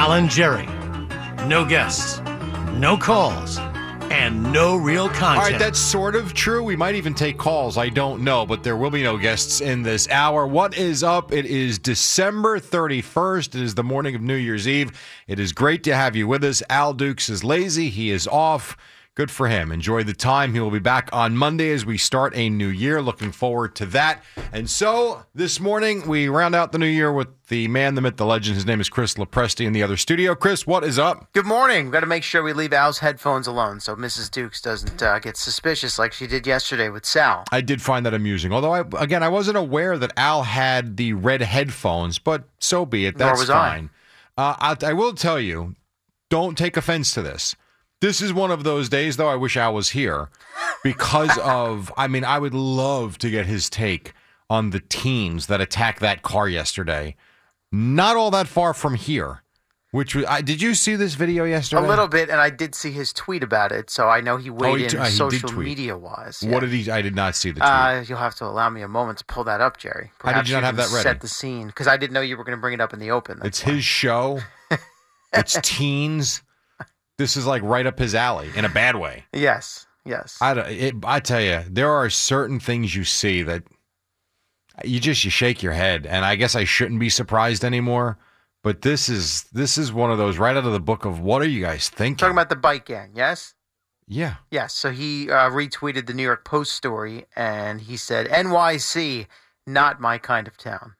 Alan Jerry. No guests, no calls, and no real content. All right, that's sort of true. We might even take calls. I don't know, but there will be no guests in this hour. What is up? It is December 31st. It is the morning of New Year's Eve. It is great to have you with us. Al Dukes is lazy. He is off. Good for him. Enjoy the time. He will be back on Monday as we start a new year. Looking forward to that. And so this morning, we round out the new year with the man, the myth, the legend. His name is Chris Lepresti in the other studio. Chris, what is up? Good morning. We've got to make sure we leave Al's headphones alone so Mrs. Dukes doesn't uh, get suspicious like she did yesterday with Sal. I did find that amusing. Although, I, again, I wasn't aware that Al had the red headphones, but so be it. That's was I. fine. Uh, I, I will tell you, don't take offense to this. This is one of those days, though. I wish Al was here because of. I mean, I would love to get his take on the teams that attacked that car yesterday. Not all that far from here. Which was, I, did you see this video yesterday? A little bit, and I did see his tweet about it, so I know he weighed Oh, he in uh, social media wise. What did he? I did not see the tweet. Uh, you'll have to allow me a moment to pull that up, Jerry. How did you not Perhaps have that ready? Set the scene because I didn't know you were going to bring it up in the open. It's why. his show. it's teens. This is like right up his alley in a bad way. Yes, yes. I, it, I tell you, there are certain things you see that you just you shake your head, and I guess I shouldn't be surprised anymore. But this is this is one of those right out of the book of what are you guys thinking? Talking about the bike gang, yes. yeah, Yes, so he uh, retweeted the New York Post story and he said, NYC, not my kind of town.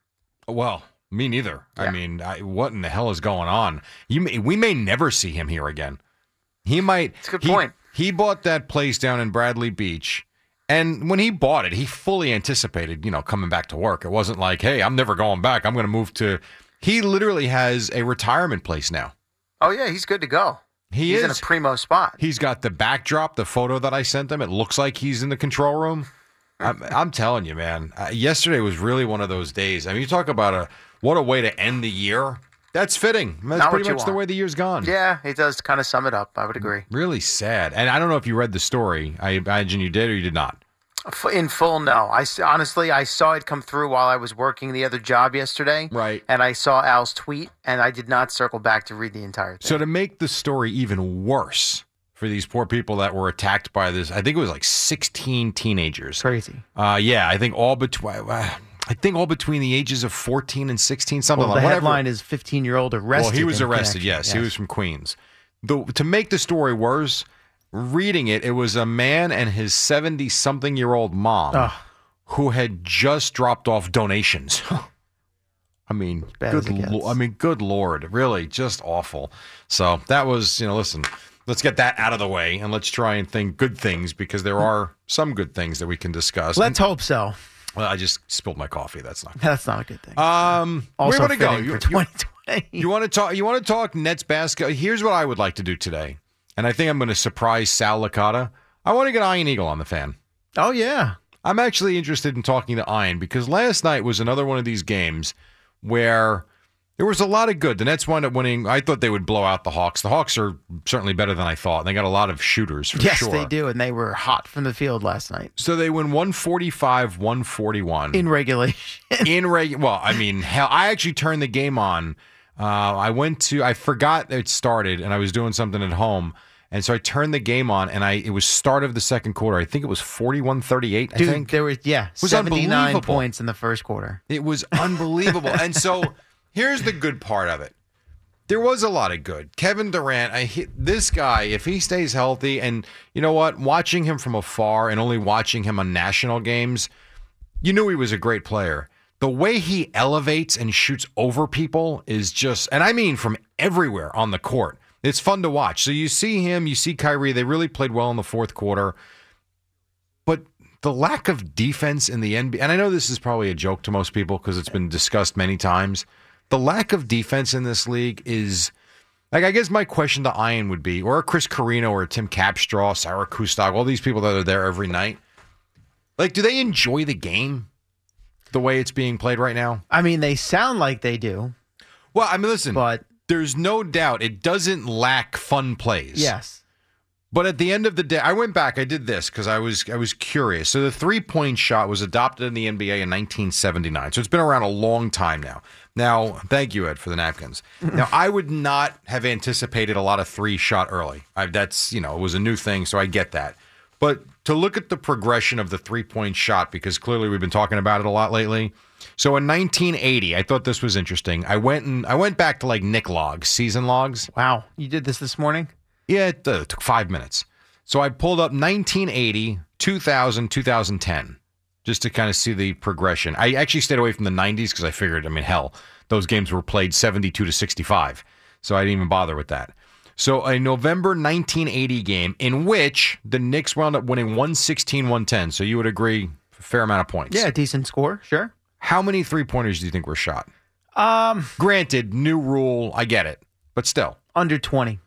well, me neither. I mean, I, what in the hell is going on? You may, we may never see him here again. He might. It's a good he- point. He bought that place down in Bradley Beach. And when he bought it, he fully anticipated, you know, coming back to work. It wasn't like, hey, I'm never going back. I'm going to move to. He literally has a retirement place now. Oh, yeah, he's good to go. He he's in a primo spot. He's got the backdrop, the photo that I sent him. It looks like he's in the control room. I'm, I'm telling you, man. Uh, yesterday was really one of those days. I mean, you talk about a what a way to end the year. That's fitting. That's Not pretty you much the way the year's gone. yeah, it does kind of sum it up. I would agree. Really sad. And I don't know if you read the story. I imagine you did or you did not. In full, no. I s- honestly, I saw it come through while I was working the other job yesterday. Right. And I saw Al's tweet, and I did not circle back to read the entire thing. So to make the story even worse for these poor people that were attacked by this, I think it was like 16 teenagers. crazy. Uh, yeah, I think all between. Uh, I think all between the ages of 14 and 16, something Well, like the whatever. headline is 15 year old arrested. Well, he was arrested. connection. Yes, he was from Queens. The, to make the story worse, reading it, it was a man and his 70 something year old mom Ugh. who had just dropped off donations. I mean, good. as it gets. lo- I mean, good lord, really, just awful. So that was, you know, listen. Let's get that out of the way and let's try and think good things because there hmm. are some good things that we can discuss. Let's hope so. Well, I just spilled my coffee. That's not. Good. That's not a good thing. Um, also where want to go? You- for you- you want to talk? You want to talk Nets basketball? Here's what I would like to do today, and I think I'm going to surprise Sal Licata. I want to get Ian Eagle on the fan. oh yeah. I'm actually interested in talking to Ian because last night was another one of these games where there was a lot of good. The Nets wound up winning. I thought they would blow out the Hawks. The Hawks are certainly better than I thought. They got a lot of shooters for Yes, sure. they do, and they were hot from the field last night So they win 145, 141 in regulation. in reg. Well, I mean, hell, I actually turned the game on. Uh, I went to. I forgot it started, and I was doing something at home, and so I turned the game on, and I it was start of the second quarter. I think it was 41-38, I Dude, think there was yeah, was 79 points in the first quarter. it was unbelievable. and so here's the good part of it: there was a lot of good. Kevin Durant, I this guy, if he stays healthy, and you know what, watching him from afar and only watching him on national games, you knew he was a great player. The way he elevates and shoots over people is just, and I mean from everywhere on the court. It's fun to watch. So you see him, you see Kyrie. They really played well in the fourth quarter, but the lack of defense in the NBA, and I know this is probably a joke to most people because it's been discussed many times. The lack of defense in this league is like I guess my question to Ian would be, or Chris Carrino or Tim Capstraw, Sarah Kustok, all these people that are there every night. Like, do they enjoy the game the way it's being played right now? I mean, they sound like they do, Well, I mean, listen, but there's no doubt it doesn't lack fun plays. yes. But at the end of the day, I went back. I did this because I was I was curious. So the three point shot was adopted in the NBA in 1979. So it's been around a long time now. Now, thank you, Ed, for the napkins. now, I would not have anticipated a lot of three shot early. I, that's you know it was a new thing, so I get that. But to look at the progression of the three point shot, because clearly we've been talking about it a lot lately. So in 1980, I thought this was interesting. I went and I went back to like Nick logs, season logs. Wow. You did this this morning? Yeah, it uh, took five minutes. So I pulled up 1980, 2000, 2010, just to kind of see the progression. I actually stayed away from the 90s because I figured, I mean, hell, those games were played 72 to 65. So I didn't even bother with that. So a November 1980 game in which the Knicks wound up winning 116 110. So you would agree, a fair amount of points. Yeah, decent score. Sure. How many three pointers do you think were shot? Um, Granted, new rule, I get it. But still, under 20.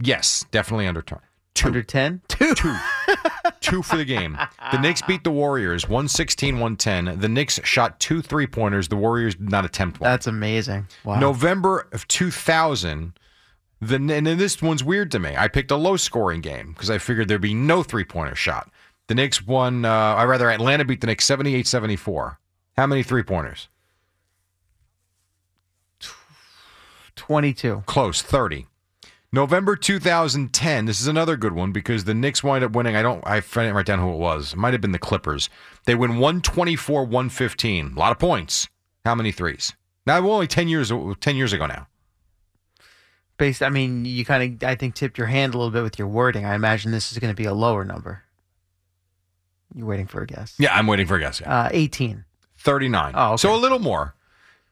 Yes, definitely under 20. Two. Under 10? Two. two. two for the game. The Knicks beat the Warriors 116 110. The Knicks shot two three pointers. The Warriors did not attempt one. That's amazing. Wow. November of 2000. The, and then this one's weird to me. I picked a low scoring game because I figured there'd be no three pointer shot. The Knicks won, uh, I rather, Atlanta beat the Knicks 78 74. How many three pointers? 22. Close, 30. November 2010. This is another good one because the Knicks wind up winning. I don't. I didn't write down who it was. It might have been the Clippers. They win 124, 115. A lot of points. How many threes? Now, we're only 10 years 10 years ago now. Based, I mean, you kind of, I think, tipped your hand a little bit with your wording. I imagine this is going to be a lower number. You're waiting for a guess. Yeah, I'm waiting for a guess. Yeah. Uh, 18. 39. Oh, okay. So a little more.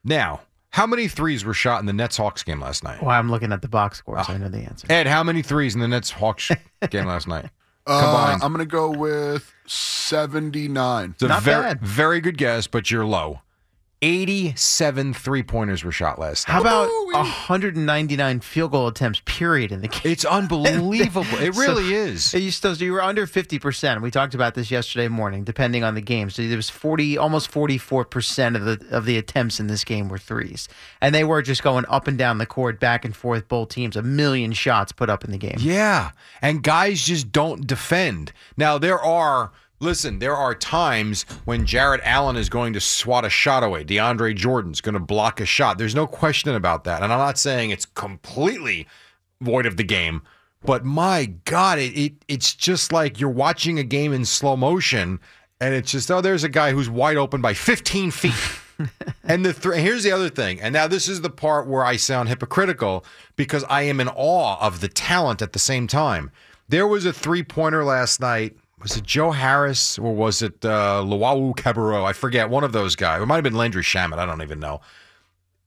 Now, how many threes were shot in the Nets Hawks game last night? Well, I'm looking at the box score, Ah. so I know the answer. Ed, how many threes in the Nets Hawks game last night? Uh, Combined. I'm going to go with 79. It's a Not very, bad. very good guess, but you're low. 87 three pointers were shot last night. How about 199 field goal attempts, period, in the game? It's unbelievable. It really is. You still, so you were under 50%. We talked about this yesterday morning, depending on the game. So there was 40, almost 44% of the of the attempts in this game were threes. And they were just going up and down the court, back and forth, both teams, a million shots put up in the game. Yeah. And guys just don't defend. Now, there are, listen, there are times when Jarrett Allen is going to swat a shot away. DeAndre Jordan's going to block a shot. There's no question about that. And I'm not saying it's completely void of the game, but my God, it, it it's just like you're watching a game in slow motion. And it's just, oh, there's a guy who's wide open by 15 feet. and the th- here's the other thing. And now this is the part where I sound hypocritical because I am in awe of the talent at the same time. There was a three pointer last night. Was it Joe Harris or was it uh, Luwawu-Cabarrot? I forget. One of those guys. It might have been Landry Shamet. I don't even know.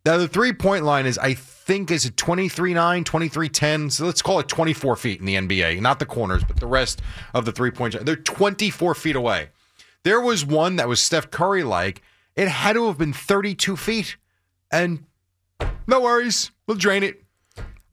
Now, the three point line is, I think, is it 23 9, 23 10? So let's call it 24 feet in the NBA. Not the corners, but the rest of the three point. They're 24 feet away. There was one that was Steph Curry like. It had to have been 32 feet. And no worries. We'll drain it.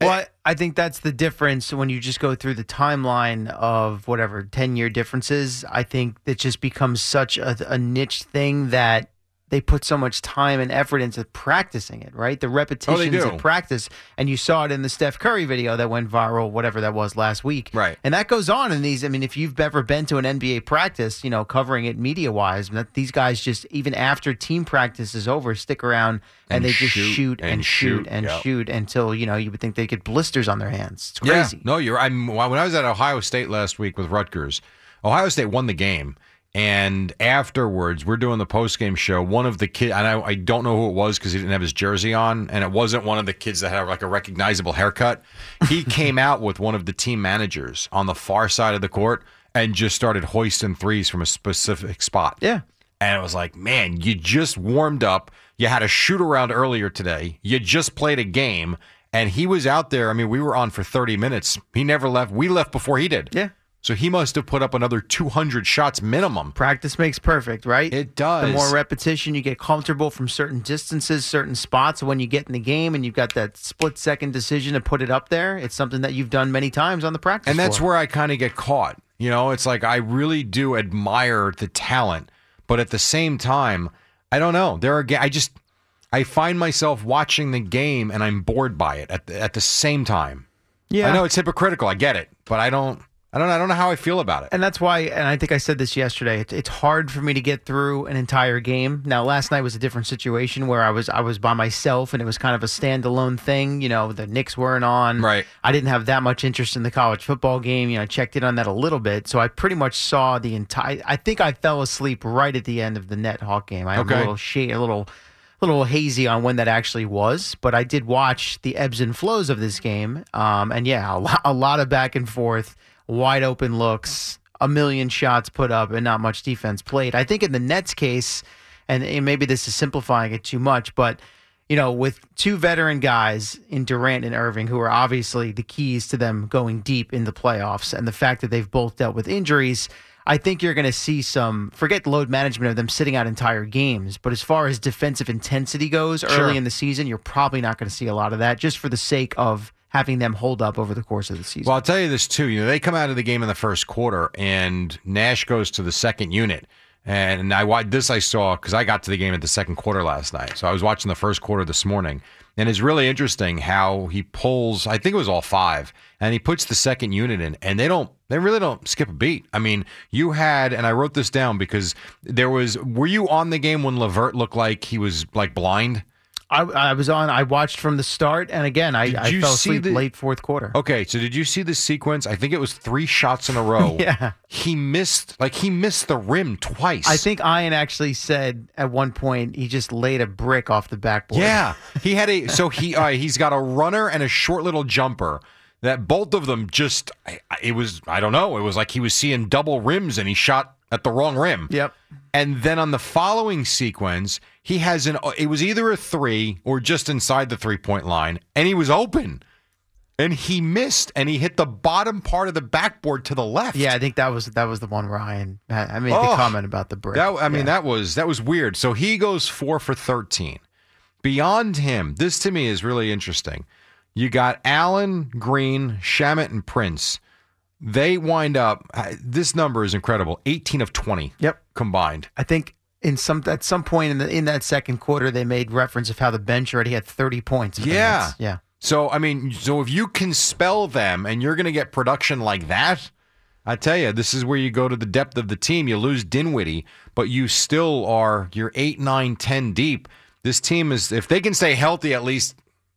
Well, eh. I, I think that's the difference when you just go through the timeline of whatever 10 year differences. I think it just becomes such a, a niche thing that they put so much time and effort into practicing it, right? The oh, repetitions do. of practice. And you saw it in the Steph Curry video that went viral, whatever that was last week. Right. And that goes on in these. I mean, if you've ever been to an NBA practice, you know, covering it media wise, these guys just, even after team practice is over, stick around and, And they just shoot shoot and and, shoot shoot. and Yep. shoot until, you know, you would think they get blisters on their hands. It's crazy. Yeah. No, you're. I'm. When I was at Ohio State last week with Rutgers, Ohio State won the game. And afterwards, we're doing the post game show. One of the kids, and I, I don't know who it was because he didn't have his jersey on, and it wasn't one of the kids that had like a recognizable haircut. He came out with one of the team managers on the far side of the court and just started hoisting threes from a specific spot. Yeah. And it was like, man, you just warmed up. You had a shoot around earlier today. You just played a game, and he was out there. I mean, we were on for 30 minutes. He never left. We left before he did. Yeah. So he must have put up another 200 shots minimum. Practice makes perfect, right? It does. The more repetition, you get comfortable from certain distances, certain spots. When you get in the game and you've got that split second decision to put it up there, it's something that you've done many times on the practice And that's floor. where I kind of get caught. You know, it's like I really do admire the talent, but at the same time, I don't know. There are I just I find myself watching the game and I'm bored by it at the, at the same time. yeah. I know it's hypocritical. I get it, but I don't I don't I don't know how I feel about it. And that's why, and I think I said this yesterday. It's, it's hard for me to get through an entire game. Now, last night was a different situation where I was I was by myself, and it was kind of a standalone thing. You know, the Knicks weren't on. Right. I didn't have that much interest in the college football game. You know, I checked in on that a little bit, so I pretty much saw the entire. I think I fell asleep right at the end of the Net Hawk game. I have Okay. a little shade, a little. Little hazy on when that actually was, but I did watch the ebbs and flows of this game, um, and yeah, a lot, a lot of back and forth, wide open looks, a million shots put up, and not much defense played. I think in the Nets case, and, and maybe this is simplifying it too much, but you know, with two veteran guys in Durant and Irving, who are obviously the keys to them going deep in the playoffs, and the fact that they've both dealt with injuries, I think you're going to see some, forget load management of them sitting out entire games, but as far as defensive intensity goes Sure. early in the season, you're probably not going to see a lot of that just for the sake of having them hold up over the course of the season. Well, I'll tell you this too. You know, they come out of the game in the first quarter, and Nash goes to the second unit. And I this I saw because I got to the game at the second quarter last night, so I was watching the first quarter this morning, and it's really interesting how he pulls. I think it was all five, and he puts the second unit in, and they don't. They really don't skip a beat. I mean, you had, and I wrote this down because there was. Were you on the game when LeVert looked like he was like blind? I, I was on, I watched from the start, and again, I, I fell asleep the- late fourth quarter. Okay, so did you see the sequence? I think it was three shots in a row. Yeah. He missed like he missed the rim twice. I think Ian actually said at one point he just laid a brick off the backboard. Yeah. He had a so he uh, he's got a runner and a short little jumper that both of them just it was I don't know, it was like he was seeing double rims and he shot at the wrong rim. Yep. And then on the following sequence, he has an it was either a 3 or just inside the three-point line and he was open. And he missed and he hit the bottom part of the backboard to the left. Yeah, I think that was that was the one Ryan. I made the Oh, comment about the brick. That I mean, Yeah. that was that was weird. So he goes four for thirteen. Beyond him, this to me is really interesting. You got Allen, Green, Shamet, and Prince. They wind up. This number is incredible. Eighteen of twenty. Yep. Combined. I think in some at some point in the in that second quarter they made reference of how the bench already had thirty points. Yeah. Yeah. So I mean, so if you can spell them and you're going to get production like that, I tell you, this is where you go to the depth of the team. You lose Dinwiddie, but you still are you're eight, nine, ten deep. This team is if they can stay healthy at least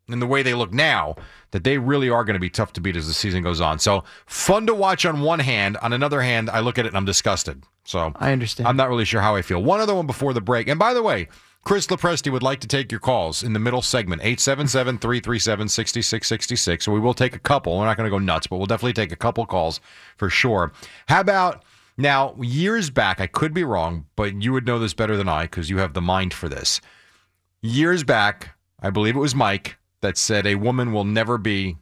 in the way they look now, that they really are going to be tough to beat as the season goes on. So fun to watch on one hand. On another hand, I look at it and I'm disgusted. So I understand. I'm not really sure how I feel. One other one before the break. And by the way, Chris Lepresti would like to take your calls in the middle segment, 877 337 6666. So we will take a couple. We're not going to go nuts, but we'll definitely take a couple calls for sure. How about now, years back, I could be wrong, but you would know this better than I because you have the mind for this. Years back, I believe it was Mike that said a woman will never be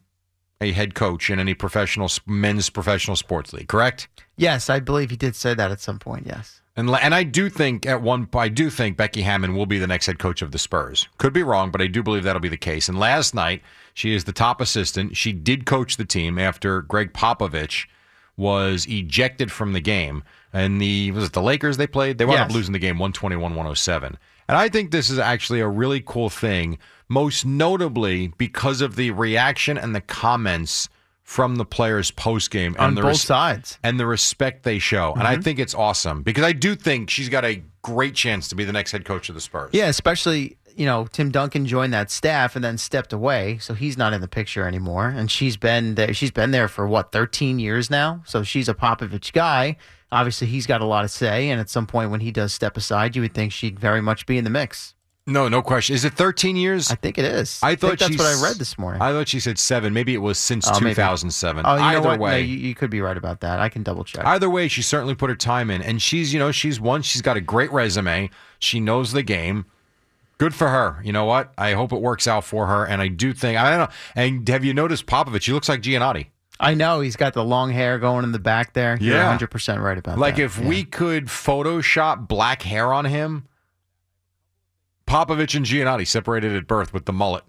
a head coach in any professional men's professional sports league, correct? Yes, I believe he did say that at some point. Yes. And and I do think at one I do think Becky Hammon will be the next head coach of the Spurs. Could be wrong, but I do believe that'll be the case. And last night she is the top assistant. She did coach the team after Gregg Popovich was ejected from the game. And the was it the Lakers they played? They wound up Yes. losing the game 121-107. And I think this is actually a really cool thing, most notably because of the reaction and the comments from the players post game On the both res- sides. and the respect they show. And I mm-hmm. think it's awesome because I do think she's got a great chance to be the next head coach of the Spurs. Yeah, especially you know, Tim Duncan joined that staff and then stepped away, so he's not in the picture anymore. And she's been there. She's been there for what 13 years now. So she's a Popovich guy. Obviously, he's got a lot to say. And at some point, when he does step aside, you would think she'd very much be in the mix. No, no question. Is it 13 years? I think it is. I thought think that's what I read this morning. I thought she said seven. Maybe it was since Oh, 2007. oh, you Either way, No, you, you could be right about that. I can double check. Either way, she certainly put her time in, and she's you know she's one. She's got a great resume. She knows the game. Good for her. You know what? I hope it works out for her, and I do think I don't know. And have you noticed Popovich? He looks like Giannotti. I know he's got the long hair going in the back there. You're Yeah. 100 percent right about Like that. Like if Yeah. we could Photoshop black hair on him, Popovich and Giannotti separated at birth with the mullet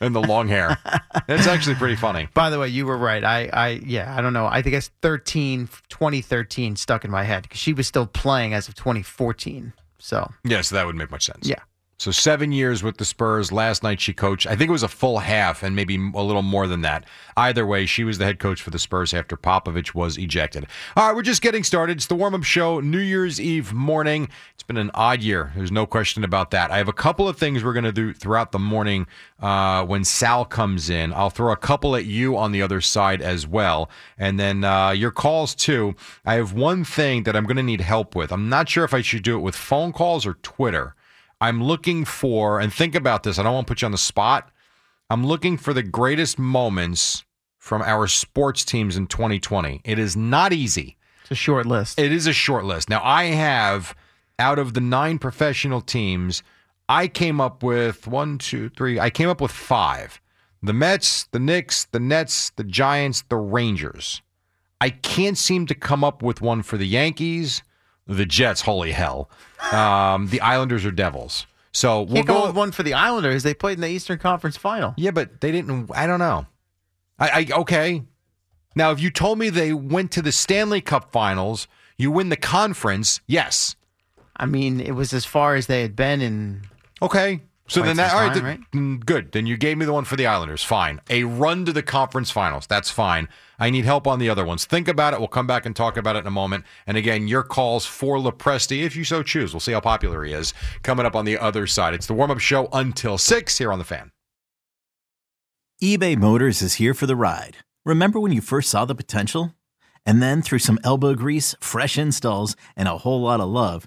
and the long hair. It's actually pretty funny. By the way, you were right. I, I, yeah, I don't know. I think it's 13, 2013 stuck in my head because she was still playing as of 2014. So Yeah, so that would make much sense. yeah, So seven years with the Spurs. Last night she coached. I think it was a full half and maybe a little more than that. Either way, she was the head coach for the Spurs after Popovich was ejected. All right, we're just getting started. It's the warm up show, New Year's Eve morning. It's been an odd year. There's no question about that. I have a couple of things we're going to do throughout the morning uh, when Sal comes in. I'll throw a couple at you on the other side as well. And then uh, your calls too. I have one thing that I'm going to need help with. I'm not sure if I should do it with phone calls or Twitter. I'm looking for, and think about this, I don't want to put you on the spot. I'm looking for the greatest moments from our sports teams in 2020. It is not easy. it's a short list. It is a short list. Now, I have, out of the nine professional teams, I came up with one, two, three, I came up with five the Mets, the Knicks, the Nets, the Giants, the Rangers. I can't seem to come up with one for the Yankees, the Jets, holy hell, um, the Islanders are Devils. So we'll Can't go with one for the Islanders. They played in the Eastern Conference Final. Yeah, but they didn't. I don't know. I, I okay. Now, if you told me they went to the Stanley Cup Finals, you win the conference. Yes. I mean, it was as far as they had been in. Okay. So Quite then that all right, time, then- right? mm, good. Then you gave me the one for the Islanders. Fine. A run to the conference finals. That's fine. I need help on the other ones. Think about it. We'll come back and talk about it in a moment. And again, your calls for Lepresti, if you so choose. We'll see how popular he is coming up on the other side. It's the warm up show until six here on the fan. eBay Motors is here for the ride. Remember when you first saw the potential? And then through some elbow grease, fresh installs, and a whole lot of love,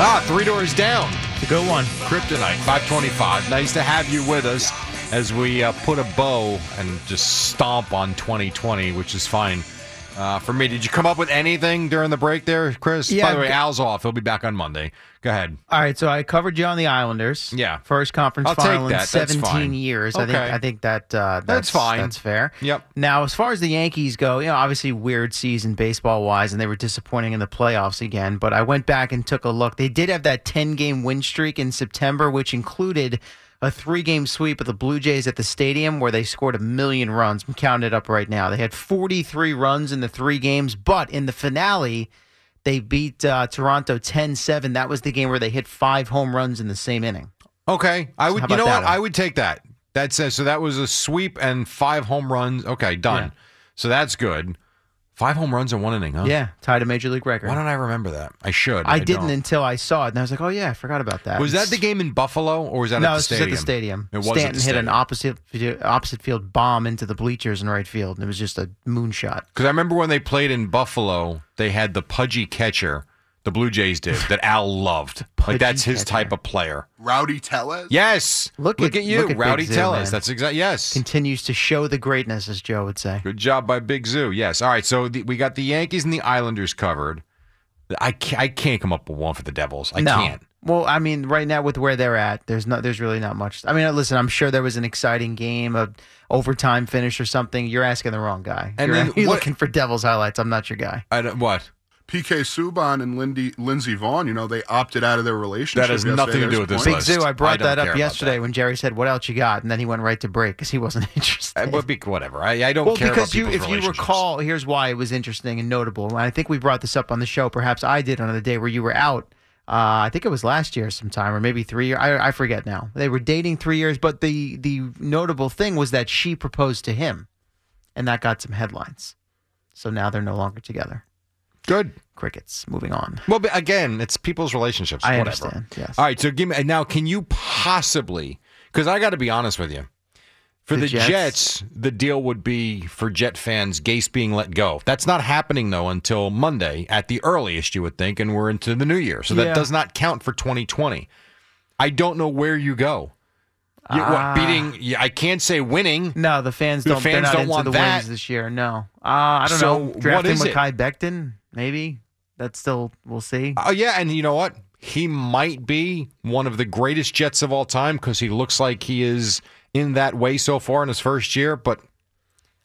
Ah, three doors down. It's a good one. Kryptonite, 525. Nice to have you with us as we uh, put a bow and just stomp on 2020, which is fine. Uh, for me, did you come up with anything during the break there, Chris? Yeah, By the way, Al's off. He'll be back on Monday. Go ahead. All right, so I covered you on the Islanders. Yeah. first conference I'll final in that. That's 17 fine. years. I think Okay. I think that uh, that's, That's fine. That's fair. Yep. Now, as far as the Yankees go, you know, obviously weird season baseball wise, and they were disappointing in the playoffs again. But I went back and took a look. They did have that 10 game win streak in September, which included a three game sweep of the Blue Jays at the stadium where they scored a million runs. I'm counting it up right now. They had 43 runs in the three games, but in the finale, they beat uh, Toronto 10 7. That was the game where they hit five home runs in the same inning. Okay. I would. how You know what? I would take that. That says so. That was a sweep and five home runs. Okay, done. Yeah. So that's good. Five home runs in one inning, huh? Yeah, tied a major league record. Why don't I remember that? I should. I, didn't don't. until I saw it, and I was like, "Oh yeah, I forgot about that." Was that the game in Buffalo or was that no, at the it was at the stadium. It was Stanton hit stadium. an opposite opposite field bomb into the bleachers in right field, and it was just a moonshot. Because I remember when they played in Buffalo, they had the pudgy catcher, the Blue Jays did that Al loved. Like that's his catcher. type of player. Rowdy Tellez. Yes. Look look at- at, you, look at Rowdy Zoo, Tellez. man. That's exactly yes. Continues to show the greatness, as Joe would say. Good job by Big Zoo. Yes. All right. So the, we got the Yankees and the Islanders covered. I can't, I can't come up with one for the Devils. I no. can't. Well, I mean, right now with where they're at, there's not, there's really not much. I mean, listen, I'm sure there was an exciting game, a overtime finish or something. You're asking the wrong guy. And you're, then you're what- looking for Devils highlights. I'm not your guy. I don't, what? PK Subban and Lindy, Lindsey Vonn, you know, they opted out of their relationship. That has nothing to do with this. Big list. Zoo, I I brought don't that up yesterday that. when Jerry said, "What else you got?" and then he went right to break because he wasn't interested. I, but be, whatever. I, I don't well, care because about you, if you recall, here's why it was interesting and notable. And I think we brought this up on the show. Perhaps I did on the day where you were out. Uh, I think it was last year sometime, or maybe three years. I, I forget now. They were dating three years, but the the notable thing was that she proposed to him, and that got some headlines. So now they're no longer together. Good. Crickets. Moving on. Well, but again, it's people's relationships. I whatever. understand. Yes. All right. So give me now. Can you possibly? Because I got to be honest with you. For The the, Jets? Jets? the deal would be for Jet fans, Gase being let go. That's not happening though until Monday at the earliest, you would think, and we're into the new year, so Yeah. that does not count for 2020. I don't know where you go. You, Ah. what, beating? Yeah, I can't say winning. No, the fans The don't. they're fans not don't into want the that. wins this year. No. Uh, I don't So know. what Drafting is it? Mekhi Becton, maybe. That's still. We'll see. Oh yeah, and you know what? He might be one of the greatest Jets of all time because he looks like he is in that way so far in his first year. But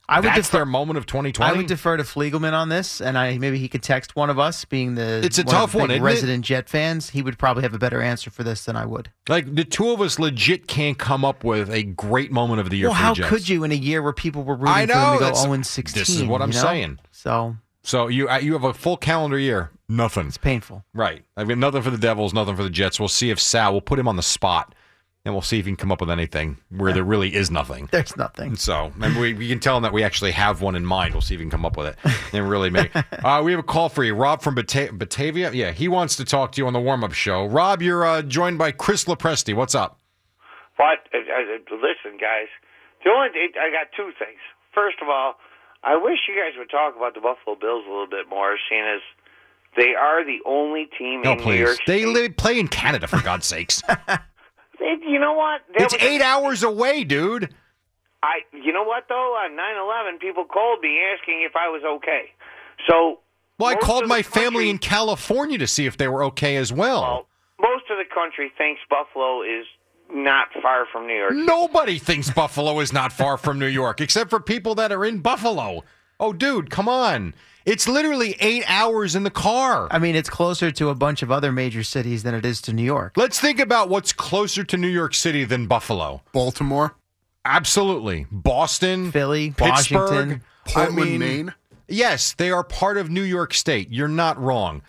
I would that's defer. their moment of 2020. I would defer to Fliegelman on this, and I maybe he could text one of us, being the It's a one of tough the one, big isn't it? resident Jet fans. He would probably have a better answer for this than I would. like the two of us legit can't come up with a great moment of the year. well, for how the Jets. could you in a year where people were rooting I for them know, to go that's- 0 and 16? this is what I'm you know? saying. So So you uh, you have a full calendar year, nothing. it's painful. Right. I've got nothing for the Devils, nothing for the Jets. We'll see if Sal. We'll put him on the spot, and we'll see if he can come up with anything where there really is nothing. There's nothing. So, and we, we can tell him that we actually have one in mind. We'll see if he can come up with it and really make. Uh, we have a call for you, Rob from Bata- Batavia. Yeah, he wants to talk to you on the warm up show. Rob, you're uh, joined by Chris Lepresti. What's up? What? Uh, uh, listen, guys. The only I got two things. First of all, I wish you guys would talk about the Buffalo Bills a little bit more, seeing as they are the only team No, in New please. York. They live, play in Canada for God's sakes. They- you know what? It's was- eight hours away, dude. I. You know what though? On 9/11, people called me asking if I was okay. So. Well, I called my the family in California to see if they were okay as well. Well, most of the country thinks Buffalo is not far from New York. Nobody thinks Buffalo is not far from New York, except for people that are in Buffalo. Oh, dude, come on. It's literally eight hours in the car. I mean, it's closer to a bunch of other major cities than it is to New York. Let's think about what's closer to New York City than Buffalo. Baltimore, Absolutely. Boston, Philly, Pittsburgh. Washington. Portland, I mean, Maine. Yes, they are part of New York State. You're not wrong.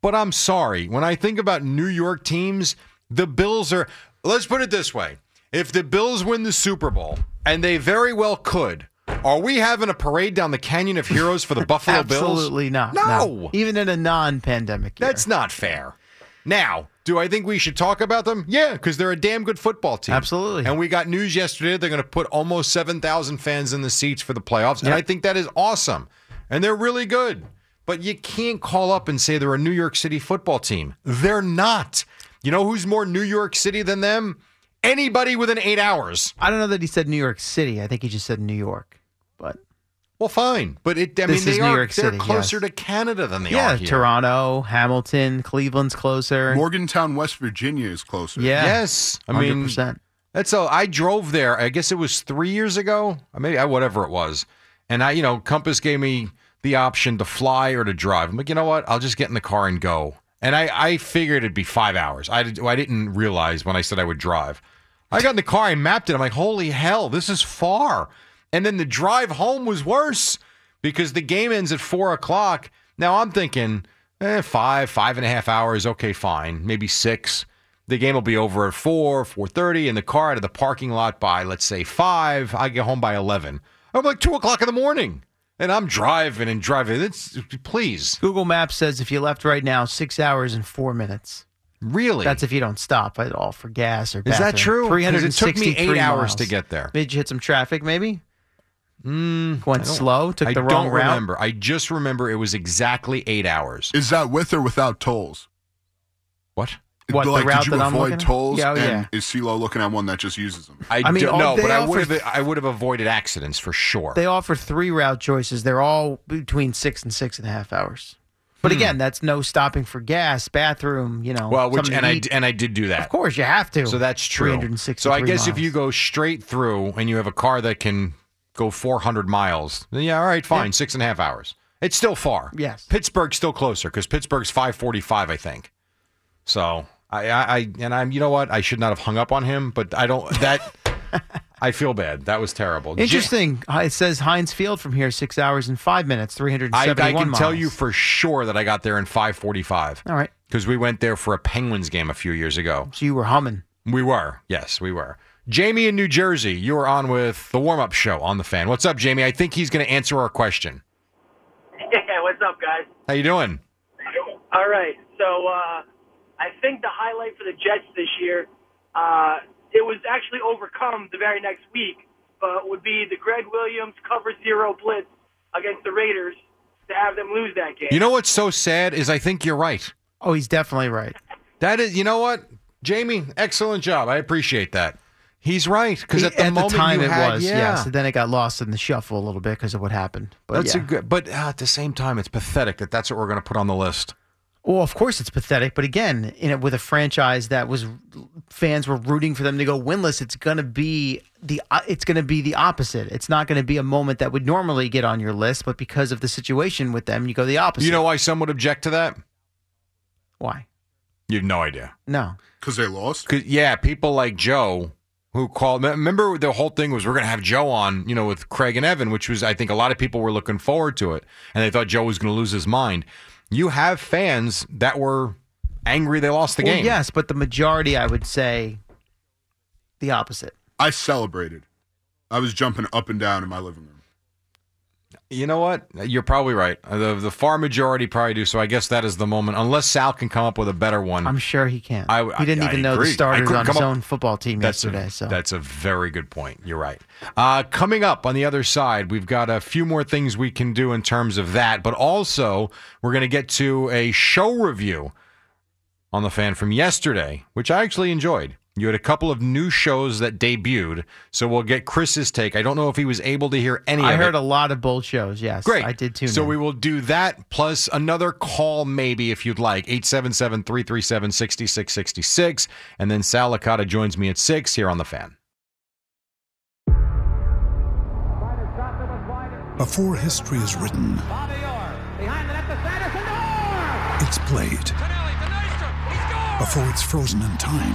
But I'm sorry. When I think about New York teams, the Bills are. Let's put it this way if the Bills win the Super Bowl, and they very well could, are we having a parade down the Canyon of Heroes for the Buffalo Bills? Absolutely not. No. Even in a non-pandemic year. That's not fair. Now, do I think we should talk about them? Yeah, because they're a damn good football team. Absolutely. And we got news yesterday they're going to put almost 7,000 fans in the seats for the playoffs. And I think that is awesome. And they're really good. But you can't call up and say they're a New York City football team. They're not. You know who's more New York City than them? Anybody within eight hours. I don't know that he said New York City. I think he just said New York. But Well, fine. But it, I This mean, is they New are York they're closer yes. to Canada than they yeah, are here. Toronto, Hamilton, Cleveland's closer. Morgantown, West Virginia is closer. yeah. Yes. I mean, 100%. That's so. I drove there. I guess it was three years ago, or maybe I whatever it was. And I, you know, Compass gave me the option to fly or to drive. I'm like, you know what? I'll just get in the car and go. And I, I figured it'd be five hours. I, did, I didn't realize when I said I would drive. I got in the car. I mapped it. I'm like, holy hell, this is far. And then the drive home was worse because the game ends at four o'clock. Now I'm thinking, eh, five, five and a half hours. Okay, fine, maybe six. The game will be over at four, four thirty, and the car out of the parking lot by let's say five. I get home by eleven. I'm like two o'clock in the morning, and I'm driving and driving. It's please, Google Maps says if you left right now, six hours and four minutes. really. That's if you don't stop at all for gas or Is that bathroom. true? 'Cause it took me eight hours miles. to get there. Did you hit some traffic maybe? Mm, Went I don't- slow, took I the wrong don't route. remember. I just remember it was exactly eight hours. Is that with or without tolls? What? What, the like, route did you that I'm avoid looking at? tolls? Yeah, oh, and yeah. is CeeLo looking at one that just uses them? I, I mean, don't all- know, they but I would have I would have avoided accidents for sure. They offer three route choices. They're all between six and six and a half hours. But again, that's no stopping for gas, bathroom, you know. Hmm. well, which something and I eat. and I did do that. Of course, you have to. So that's true. 363 So I guess if miles. you go straight through and you have a car that can go 400 miles, then yeah, all right, fine, six and a half hours. It's still far. Yes. Pittsburgh's still closer because Pittsburgh's 545, I think. So I, I, I, and I'm, you know what? I should not have hung up on him, but I don't. That I feel bad. That was terrible. Interesting. It says Heinz Field from here, six hours and five minutes, I, 371 I can miles. tell you for sure that I got there in 545 All right. because we went there for a Penguins game a few years ago. So you were humming. We were. Yes, we were. Jamie in New Jersey, you were on with the warm up show on the fan. What's up, Jamie? I think he's going to answer our question. Yeah, what's up, guys? How you doing? All right, so uh, I think the highlight for the Jets this year, uh, it was actually overcome the very next week, but would be the Gregg Williams cover zero blitz against the Raiders to have them lose that game. You know what's so sad is I think you're right. Oh, he's definitely right. That is, you know what, Jamie, excellent job. I appreciate that. He's right because at the At moment time you it had, was, yeah, yes. And then it got lost in the shuffle a little bit because of what happened. But that's yeah. a good. But uh, at the same time, it's pathetic that that's what we're going to put on the list. Well, of course it's pathetic, but again, in it with a franchise that was fans were rooting for them to go winless, it's going to be the uh, it's going to be the opposite. It's not going to be a moment that would normally get on your list, but because of the situation with them, you go the opposite. You know why some would object to that? why? You have no idea. No. Because they lost? 'Cause, yeah, people like Joe who called. Remember, the whole thing was we're going to have Joe on, you know, with Craig and Evan, which was I think a lot of people were looking forward to it, and they thought Joe was going to lose his mind. You have fans that were angry they lost the Well, game. yes, but the majority, I would say, the opposite. I celebrated. I was jumping up and down in my living room. You know what? You're probably right. The the far majority probably do. So I guess that is the moment. Unless Sal can come up with a better one. I'm sure he can. I- he didn't I even know the agree. I starters on his up- own football team That's yesterday. a, so that's a very good point. You're right. Uh, coming up on the other side, we've got a few more things we can do in terms of that, but also we're going to get to a show review on the fan from yesterday, which I actually enjoyed. You had a couple of new shows that debuted, so we'll get Chris's take. I don't know if he was able to hear any I of heard it. a lot of bold shows. Yes, Great. I did too. So we will do that plus another call, maybe, if you'd like. 877 337 6666. And then Sal Licata joins me at 6 here on The Fan. Before history is written, it's played. Before it's frozen in time,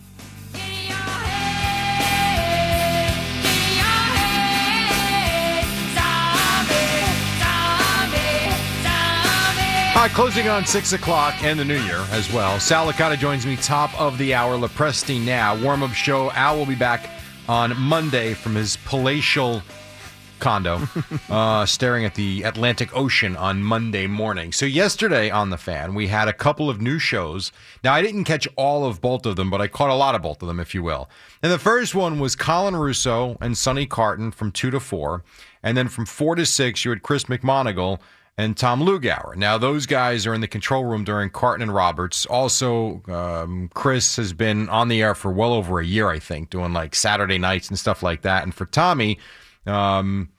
All right, closing on 6 o'clock and the new year as well. Sal Licata joins me top of the hour. Lepresti now. Warm up show. Al will be back on Monday from his palatial condo, uh, staring at the Atlantic Ocean on Monday morning. So, yesterday on The Fan, we had a couple of new shows. Now, I didn't catch all of both of them, but I caught a lot of both of them, if you will. And the first one was Colin Russo and Sonny Carton from 2 to 4. And then from 4 to 6, you had Chris McMonigle and Tom Lugauer. Now, those guys are in the control room during Carton and Roberts. Also, um, Chris has been on the air for well over a year, I think, doing like Saturday nights and stuff like that. And for Tommy, um,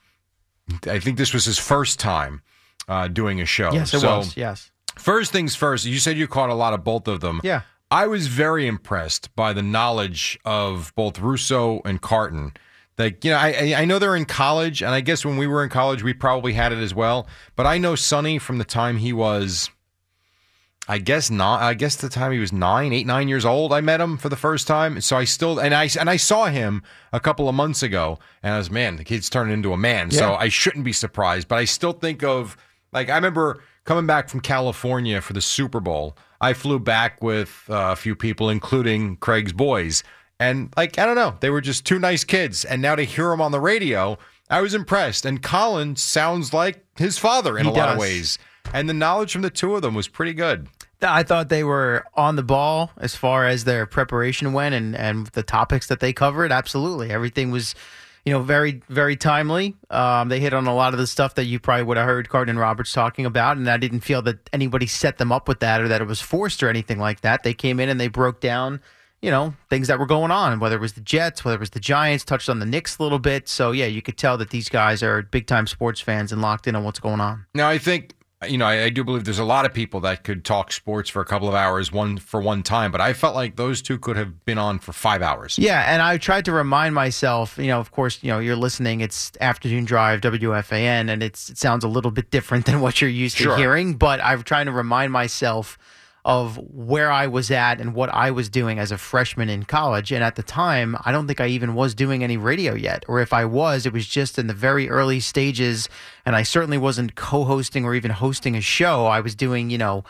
I think this was his first time uh, doing a show. yes, it So, was. Yes. First things first, you said you caught a lot of both of them. Yeah. I was very impressed by the knowledge of both Russo and Carton. Like, you know, I, I- know they're in college, and I guess when we were in college, we probably had it as well. But I know Sonny from the time he was, I guess not. I guess the time he was nine, eight, nine years old. I met him for the first time, so I still and I and I saw him a couple of months ago, and I was man, the kid's turning into a man. So I shouldn't be surprised. But I still think of like I remember coming back from California for the Super Bowl, I flew back with uh, a few people, including Craig's boys. And, like, I don't know, they were just two nice kids. And now to hear them on the radio, I was impressed. And Colin sounds like his father in He a lot of ways. And the knowledge from the two of them was pretty good. I thought they were on the ball as far as their preparation went and, and the topics that they covered. Absolutely. Everything was, you know, very, very timely. Um, they hit on a lot of the stuff that you probably would have heard Carton and Roberts talking about. And I didn't feel that anybody set them up with that or that it was forced or anything like that. They came in and they broke down, you know, things that were going on, whether it was the Jets, whether it was the Giants, touched on the Knicks a little bit. So, yeah, you could tell that these guys are big time sports fans and locked in on what's going on. Now, I think you know, I, I do believe there's a lot of people that could talk sports for a couple of hours, one for one time, but I felt like those two could have been on for five hours. Yeah, and I tried to remind myself, you know, of course, you know, you're listening, it's afternoon drive, WFAN, and it's it sounds a little bit different than what you're used Sure. to hearing, but I'm trying to remind myself of where I was at and what I was doing as a freshman in college. And at the time, I don't think I even was doing any radio yet. Or if I was, it was just in the very early stages. And I certainly wasn't co hosting or even hosting a show. I was doing, you know,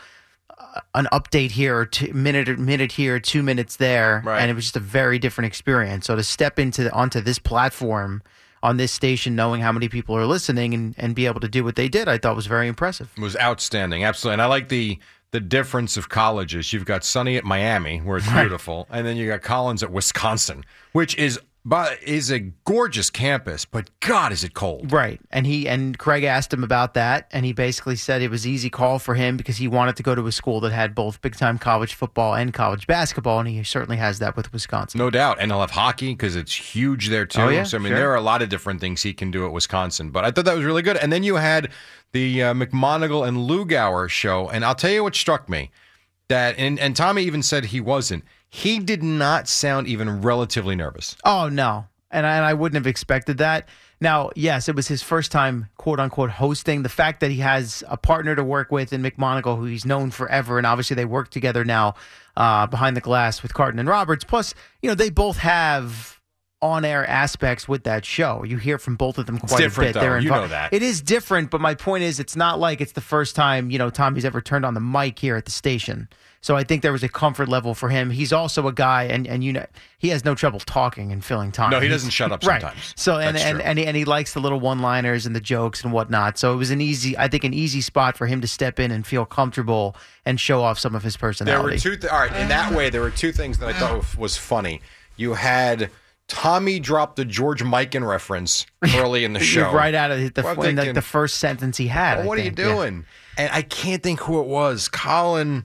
an update here or two minute minute here, two minutes there, Right. and it was just a very different experience. So to step into onto this platform on this station, knowing how many people are listening and, and be able to do what they did, I thought was very impressive. It was outstanding, absolutely. And I like the the difference of colleges. You've got Sunny at Miami, where it's beautiful, and then you got Collins at Wisconsin, which is but is a gorgeous campus. But God, is it cold? Right. And he and Craig asked him about that and he basically said it was easy call for him because he wanted to go to a school that had both big time college football and college basketball and he certainly has that with Wisconsin. No doubt, and he'll have hockey because it's huge there too. Oh, yeah, so I mean, sure. there are a lot of different things he can do at Wisconsin. But I thought that was really good. And then you had the uh, McMonigle and Lugauer show, and I'll tell you what struck me that, and and Tommy even said he wasn't. He did not sound even relatively nervous. Oh no, and I, and I wouldn't have expected that. Now, yes, it was his first time, quote unquote, hosting. The fact that he has a partner to work with in McMonigle, who he's known forever, and obviously they work together now uh, behind the glass with Carton and Roberts. Plus, you know, they both have on-air aspects with that show. You hear from both of them quite a bit. though. They're You invo- know that. it is different, but my point is, it's not like it's the first time you know Tommy's ever turned on the mic here at the station. So I think there was a comfort level for him. He's also a guy, and and you know he has no trouble talking and filling time. No, he doesn't shut up right. So and and and he, and he likes the little one-liners and the jokes and whatnot. So it was an easy, I think, an easy spot for him to step in and feel comfortable and show off some of his personality. There were two. Th- all right, in that way, there were two things that I thought was funny. You had Tommy drop the George Mikan reference early in the show, right out of the, Well, I'm in the, first sentence he had. Well, what are you think, yeah. doing? And I can't think who it was. Colin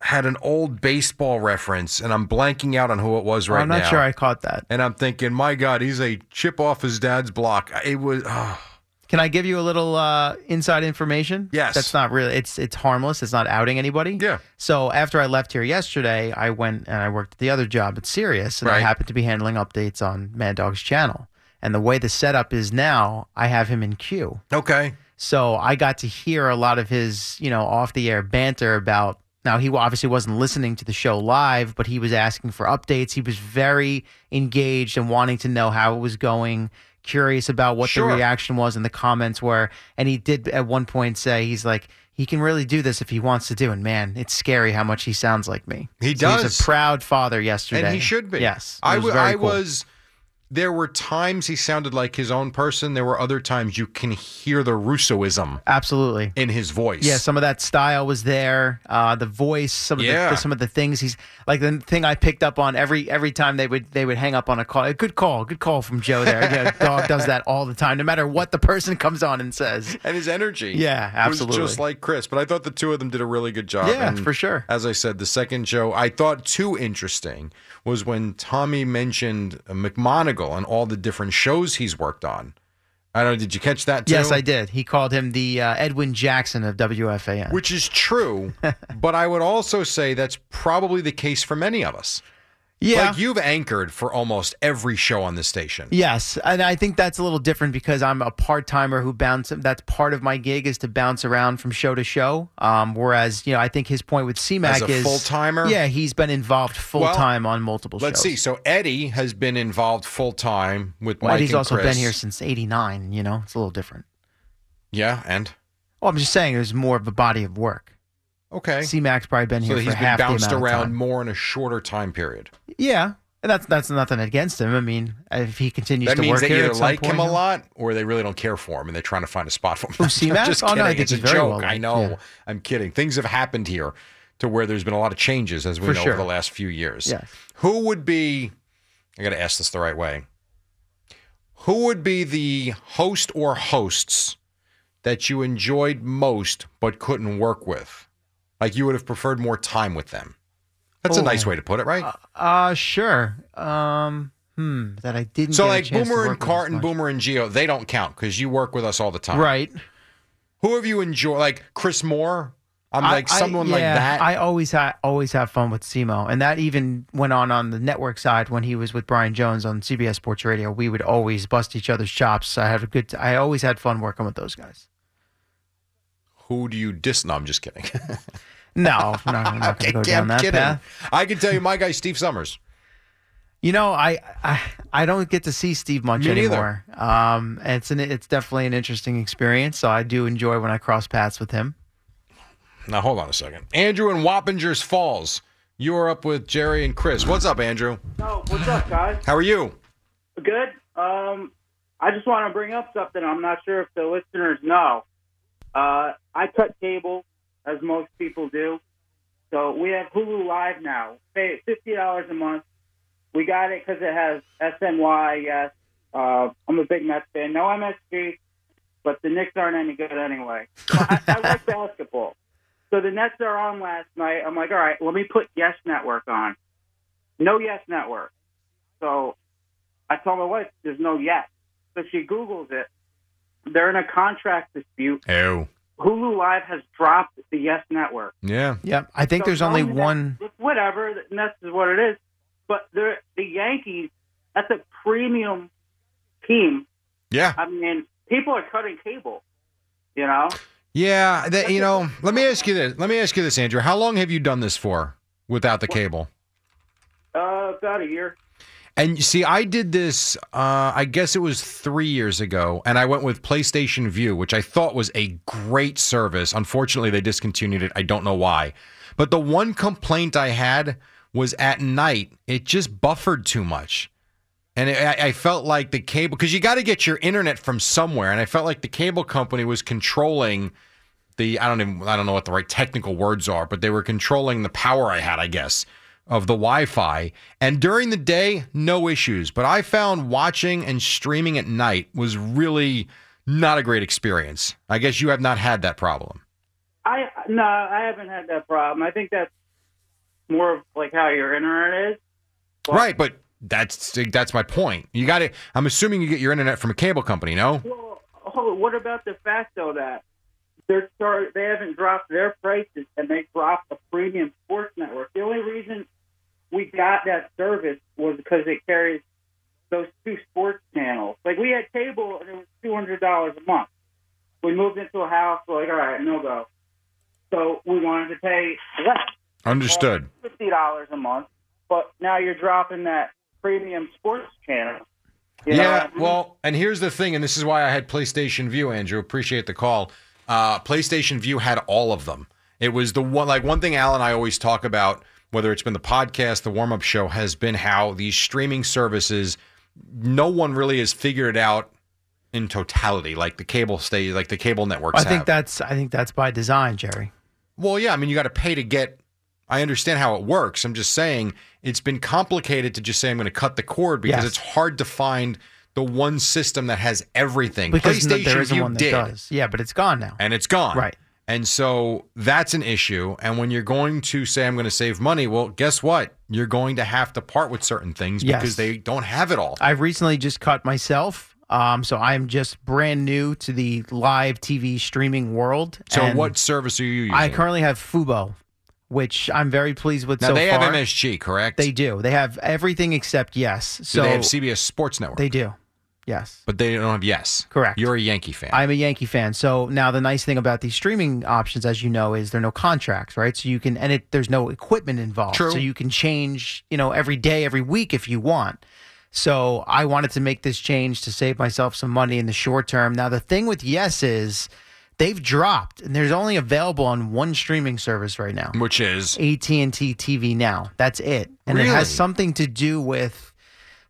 had an old baseball reference, and I'm blanking out on who it was right I'm not now. sure I caught that. and I'm thinking, my God, he's a chip off his dad's block. It was. Oh, Can I give you a little uh, inside information? Yes. That's not really. It's it's harmless. It's not outing anybody. Yeah. So after I left here yesterday, I went and I worked at the other job at Sirius, and I happened to be handling updates on Mad Dog's channel. And the way the setup is now, I have him in queue. okay. So I got to hear a lot of his, you know, off the air banter about. Now he obviously wasn't listening to the show live, but he was asking for updates. He was very engaged and wanting to know how it was going, curious about what Sure. the reaction was and the comments were. And he did at one point say he's like he can really do this if he wants to do. And man, it's scary how much he sounds like me. He So He's does. a proud father yesterday, And he should be. Yes, I was very I cool. was. There were times he sounded like his own person. There were other times you can hear the Russoism absolutely. in his voice. Yeah, some of that style was there. Uh, the voice, some of Yeah. the, some of the things he's like the thing I picked up on every every time they would they would hang up on a call. A good call, good call from Joe there. Yeah, dog does that all the time, no matter what the person comes on and says. and his energy. Yeah, absolutely. Was just like Chris. But I thought the two of them did a really good job. Yeah, And for sure. As I said, the second show I thought too interesting was when Tommy mentioned McMonigle and all the different shows he's worked on. I don't know. Did you catch that too? Yes, I did. He called him the uh, Edwin Jackson of WFAN. Which is true, but I would also say that's probably the case for many of us. Yeah. Like you've anchored for almost every show on the station. Yes, and I think that's a little different because I'm a part timer who bounce. That's part of my gig is to bounce around from show to show. Um, whereas you know, I think his point with CMAC is full-timer? Yeah, he's been involved full time on multiple shows. Let's shows. see. So Eddie has been involved full time with Well, Mike Eddie's also Chris. been here since '89. You know, it's a little different. Yeah, and Well, I'm just saying it was more of a body of work. Okay. C-Mac's probably been so here he's for been bounced around more in a shorter time period. Yeah, and that's that's nothing against him. I mean, if he continues That to work they here, either at some like point, him a lot or they really don't care for him and they're trying to find a spot for him. Oh, Who, C-Mac? I'm just Oh, no, kidding. I it's a joke. well I know. yeah. I'm kidding. Things have happened here to where there's been a lot of changes, as we For know, sure. over the last few years. Yes. Who would be, I got to ask this the right way. Who would be the host or hosts that you enjoyed most but couldn't work with? Like you would have preferred more time with them? That's a nice way to put it, right? Uh, sure. Um, hmm, that I didn't. So like Boomer and Carton. Boomer and Gio, they don't count because you work with us all the time. Right. Who have you enjoyed? Like Chris Moore? I'm I- like I- someone like yeah, that. I always have always have fun with Simo, and that even went on on the network side when he was with Brian Jones on CBS Sports Radio. We would always bust each other's chops. I had a good. I always had fun working with those guys. Who do you dis? No, I'm just kidding. No, I'm not, I'm not going to go down that kidding. path. I can tell you, my guy Steve Somers. You know, I, I I don't get to see Steve much Me neither. anymore. Um, and it's an it's definitely an interesting experience. So I do enjoy when I cross paths with him. Now hold on a second. Andrew in Wappingers Falls. You are up with Jerry and Chris. What's up, Andrew? Oh, what's up, guys? How are you? Good. Um, I just want to bring up something. I'm not sure if the listeners know. Uh, I cut cable, as most people do. So we have Hulu Live now. Pay fifty dollars a month. We got it because it has SNY. Yes, uh, I'm a big Mets fan. No MSG, but the Knicks aren't any good anyway. I, I like basketball. So the Nets are on last night. I'm like, all right, let me put Yes Network on. No Yes Network. So I told my wife, there's no Yes. So she Googles it. They're in a contract dispute. Oh. Hulu Live has dropped the Yes Network. Yeah. Yep. I think So there's only one. Whatever, and that's just what it is. But they're, the Yankees, that's a premium team. Yeah. I mean, people are cutting cable. You know, Yeah. That, you know, let me ask you this. Let me ask you this, Andrew. How long have you done this for without the cable? uh, about a year. And you see, I did this, uh, I guess it was three years ago, and I went with PlayStation Vue, which I thought was a great service. Unfortunately, they discontinued it. I don't know why. But the one complaint I had was at night, it just buffered too much. And it, I, I felt like the cable, because you got to get your internet from somewhere. And I felt like the cable company was controlling the, I don't even, I don't know what the right technical words are, but they were controlling the power I had, I guess of the Wi-Fi. And during the day, no issues. But I found watching and streaming at night was really not a great experience. I guess you have not had that problem. I no, I haven't had that problem. I think that's more of like how your internet is. right, but that's that's my point. You got to I'm assuming you get your internet from a cable company, no? Well, oh, what about the fact though that they're start, they haven't dropped their prices and they dropped the premium sports network. The only reason we got that service was because it carries those two sports channels. Like we had cable and it was two hundred dollars a month. We moved into a house. We're like, all right, no go. So we wanted to pay less, Understood. fifty dollars a month. But now you're dropping that premium sports channel. You yeah, what I mean? well, and here's the thing, and this is why I had PlayStation Vue, Andrew. Appreciate the call. Uh, PlayStation Vue had all of them. It was the one, like one thing Al and I always talk about, whether it's been the podcast, the warm up show, has been how these streaming services, no one really has figured it out in totality, like the cable stage, like the cable networks. I think have. that's I think that's by design, Jerry. Well, yeah, I mean, you got to pay to get. I understand how it works. I'm just saying it's been complicated to just say I'm going to cut the cord because Yes. it's hard to find the one system that has everything. Because PlayStation there isn't one that did, does. Yeah, but it's gone now. and it's gone. Right. And so that's an issue. And when you're going to say I'm going to save money, well, guess what? You're going to have to part with certain things Yes. because they don't have it all. I've recently just cut myself. Um, so I'm just brand new to the live TV streaming world. So what service are you using? I currently have Fubo, which I'm very pleased with now so they far. have MSG, correct? They do. They have everything except yes. Do So they have CBS Sports Network? They do. Yes. but they don't have Yes. Correct. You're a Yankee fan. I'm a Yankee fan. So now the nice thing about these streaming options, as you know, is there are no contracts, right? So you can, and it, there's no equipment involved. True. So you can change, you know, every day, every week if you want. So I wanted to make this change to save myself some money in the short term. Now the thing with Yes is they've dropped, and there's only available on one streaming service right now, which is AT and T TV Now. That's it, and it has something to do with.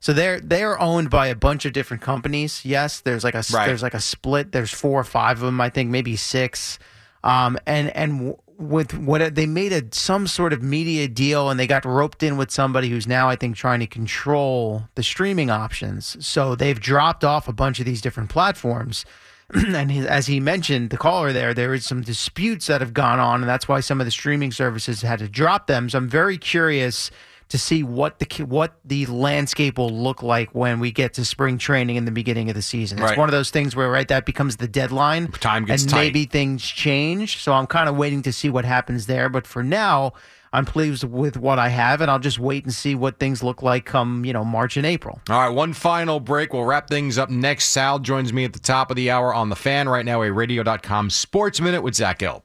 So they're they're owned by a bunch of different companies. Yes, there's like a Right. there's like a split. There's four or five of them, I think, maybe six. Um, and and w- with what they made a some sort of media deal, and they got roped in with somebody who's now I think trying to control the streaming options. So they've dropped off a bunch of these different platforms. and as he mentioned, the caller there, there is some disputes that have gone on, and that's why some of the streaming services had to drop them. So I'm very curious to see what the what the landscape will look like when we get to spring training in the beginning of the season. It's Right. one of those things where right that becomes the deadline. Time gets and tight. maybe things change. So I'm kind of waiting to see what happens there. But for now, I'm pleased with what I have, and I'll just wait and see what things look like come you know March and April. All right, one final break. We'll wrap things up next. Sal joins me at the top of the hour on the fan right now, a radio.com sports minute with Zach Gelb.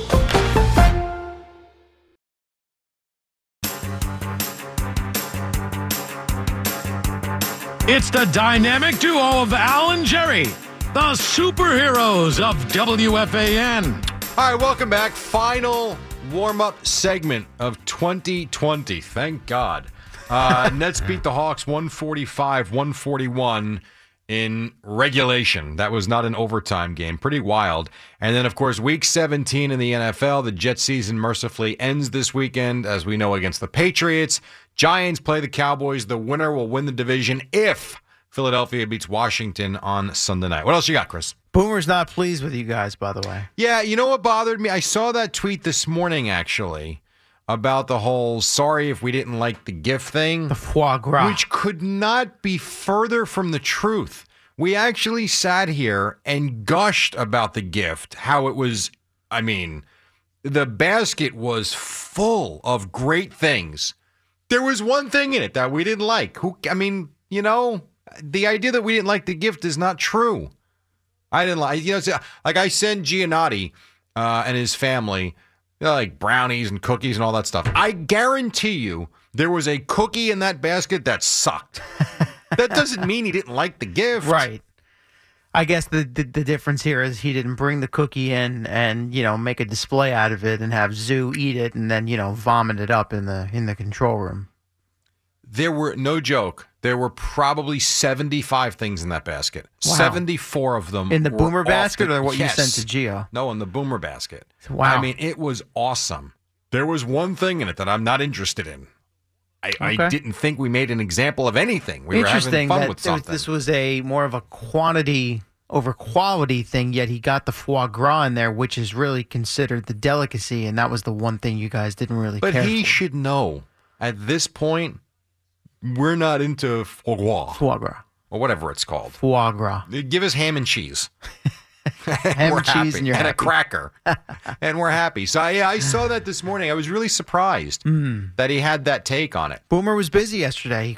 It's the dynamic duo of Al and Jerry, the superheroes of WFAN. All right, welcome back. Final warm up segment of 2020. Thank God. Uh, Nets beat the Hawks 145 141 in regulation. That was not an overtime game. Pretty wild. And then, of course, week 17 in the NFL, the Jet season mercifully ends this weekend, as we know, against the Patriots. Giants play the Cowboys. The winner will win the division if Philadelphia beats Washington on Sunday night. What else you got, Chris? Boomer's not pleased with you guys, by the way. Yeah, you know what bothered me? I saw that tweet this morning actually about the whole sorry if we didn't like the gift thing. The foie gras. Which could not be further from the truth. We actually sat here and gushed about the gift, how it was, I mean, the basket was full of great things. There was one thing in it that we didn't like. Who I mean, you know, the idea that we didn't like the gift is not true. I didn't like, you know, like I send Giannotti uh, and his family, you know, like brownies and cookies and all that stuff. I guarantee you there was a cookie in that basket that sucked. that doesn't mean he didn't like the gift. Right. I guess the, the the difference here is he didn't bring the cookie in and you know make a display out of it and have Zoo eat it and then you know vomit it up in the in the control room. There were no joke. There were probably 75 things in that basket. Wow. 74 of them In the boomer basket the- or what Yes. you sent to Gio. No, in the boomer basket. Wow. I mean, it was awesome. There was one thing in it that I'm not interested in. I, I didn't think we made an example of anything. We were having Interesting fun that with was- something. this was a more of a quantity over quality thing. Yet he got the foie gras in there, which is really considered the delicacy, and that was the one thing you guys didn't really But he for. should know at this point, we're not into foie gras. Foie gras. Or whatever it's called. Foie gras. Give us ham and cheese. We're and cheese happy. and you're a happy. cracker. and we're happy. So yeah, I saw that this morning. I was really surprised Hmm. that he had that take on it. Boomer was busy yesterday.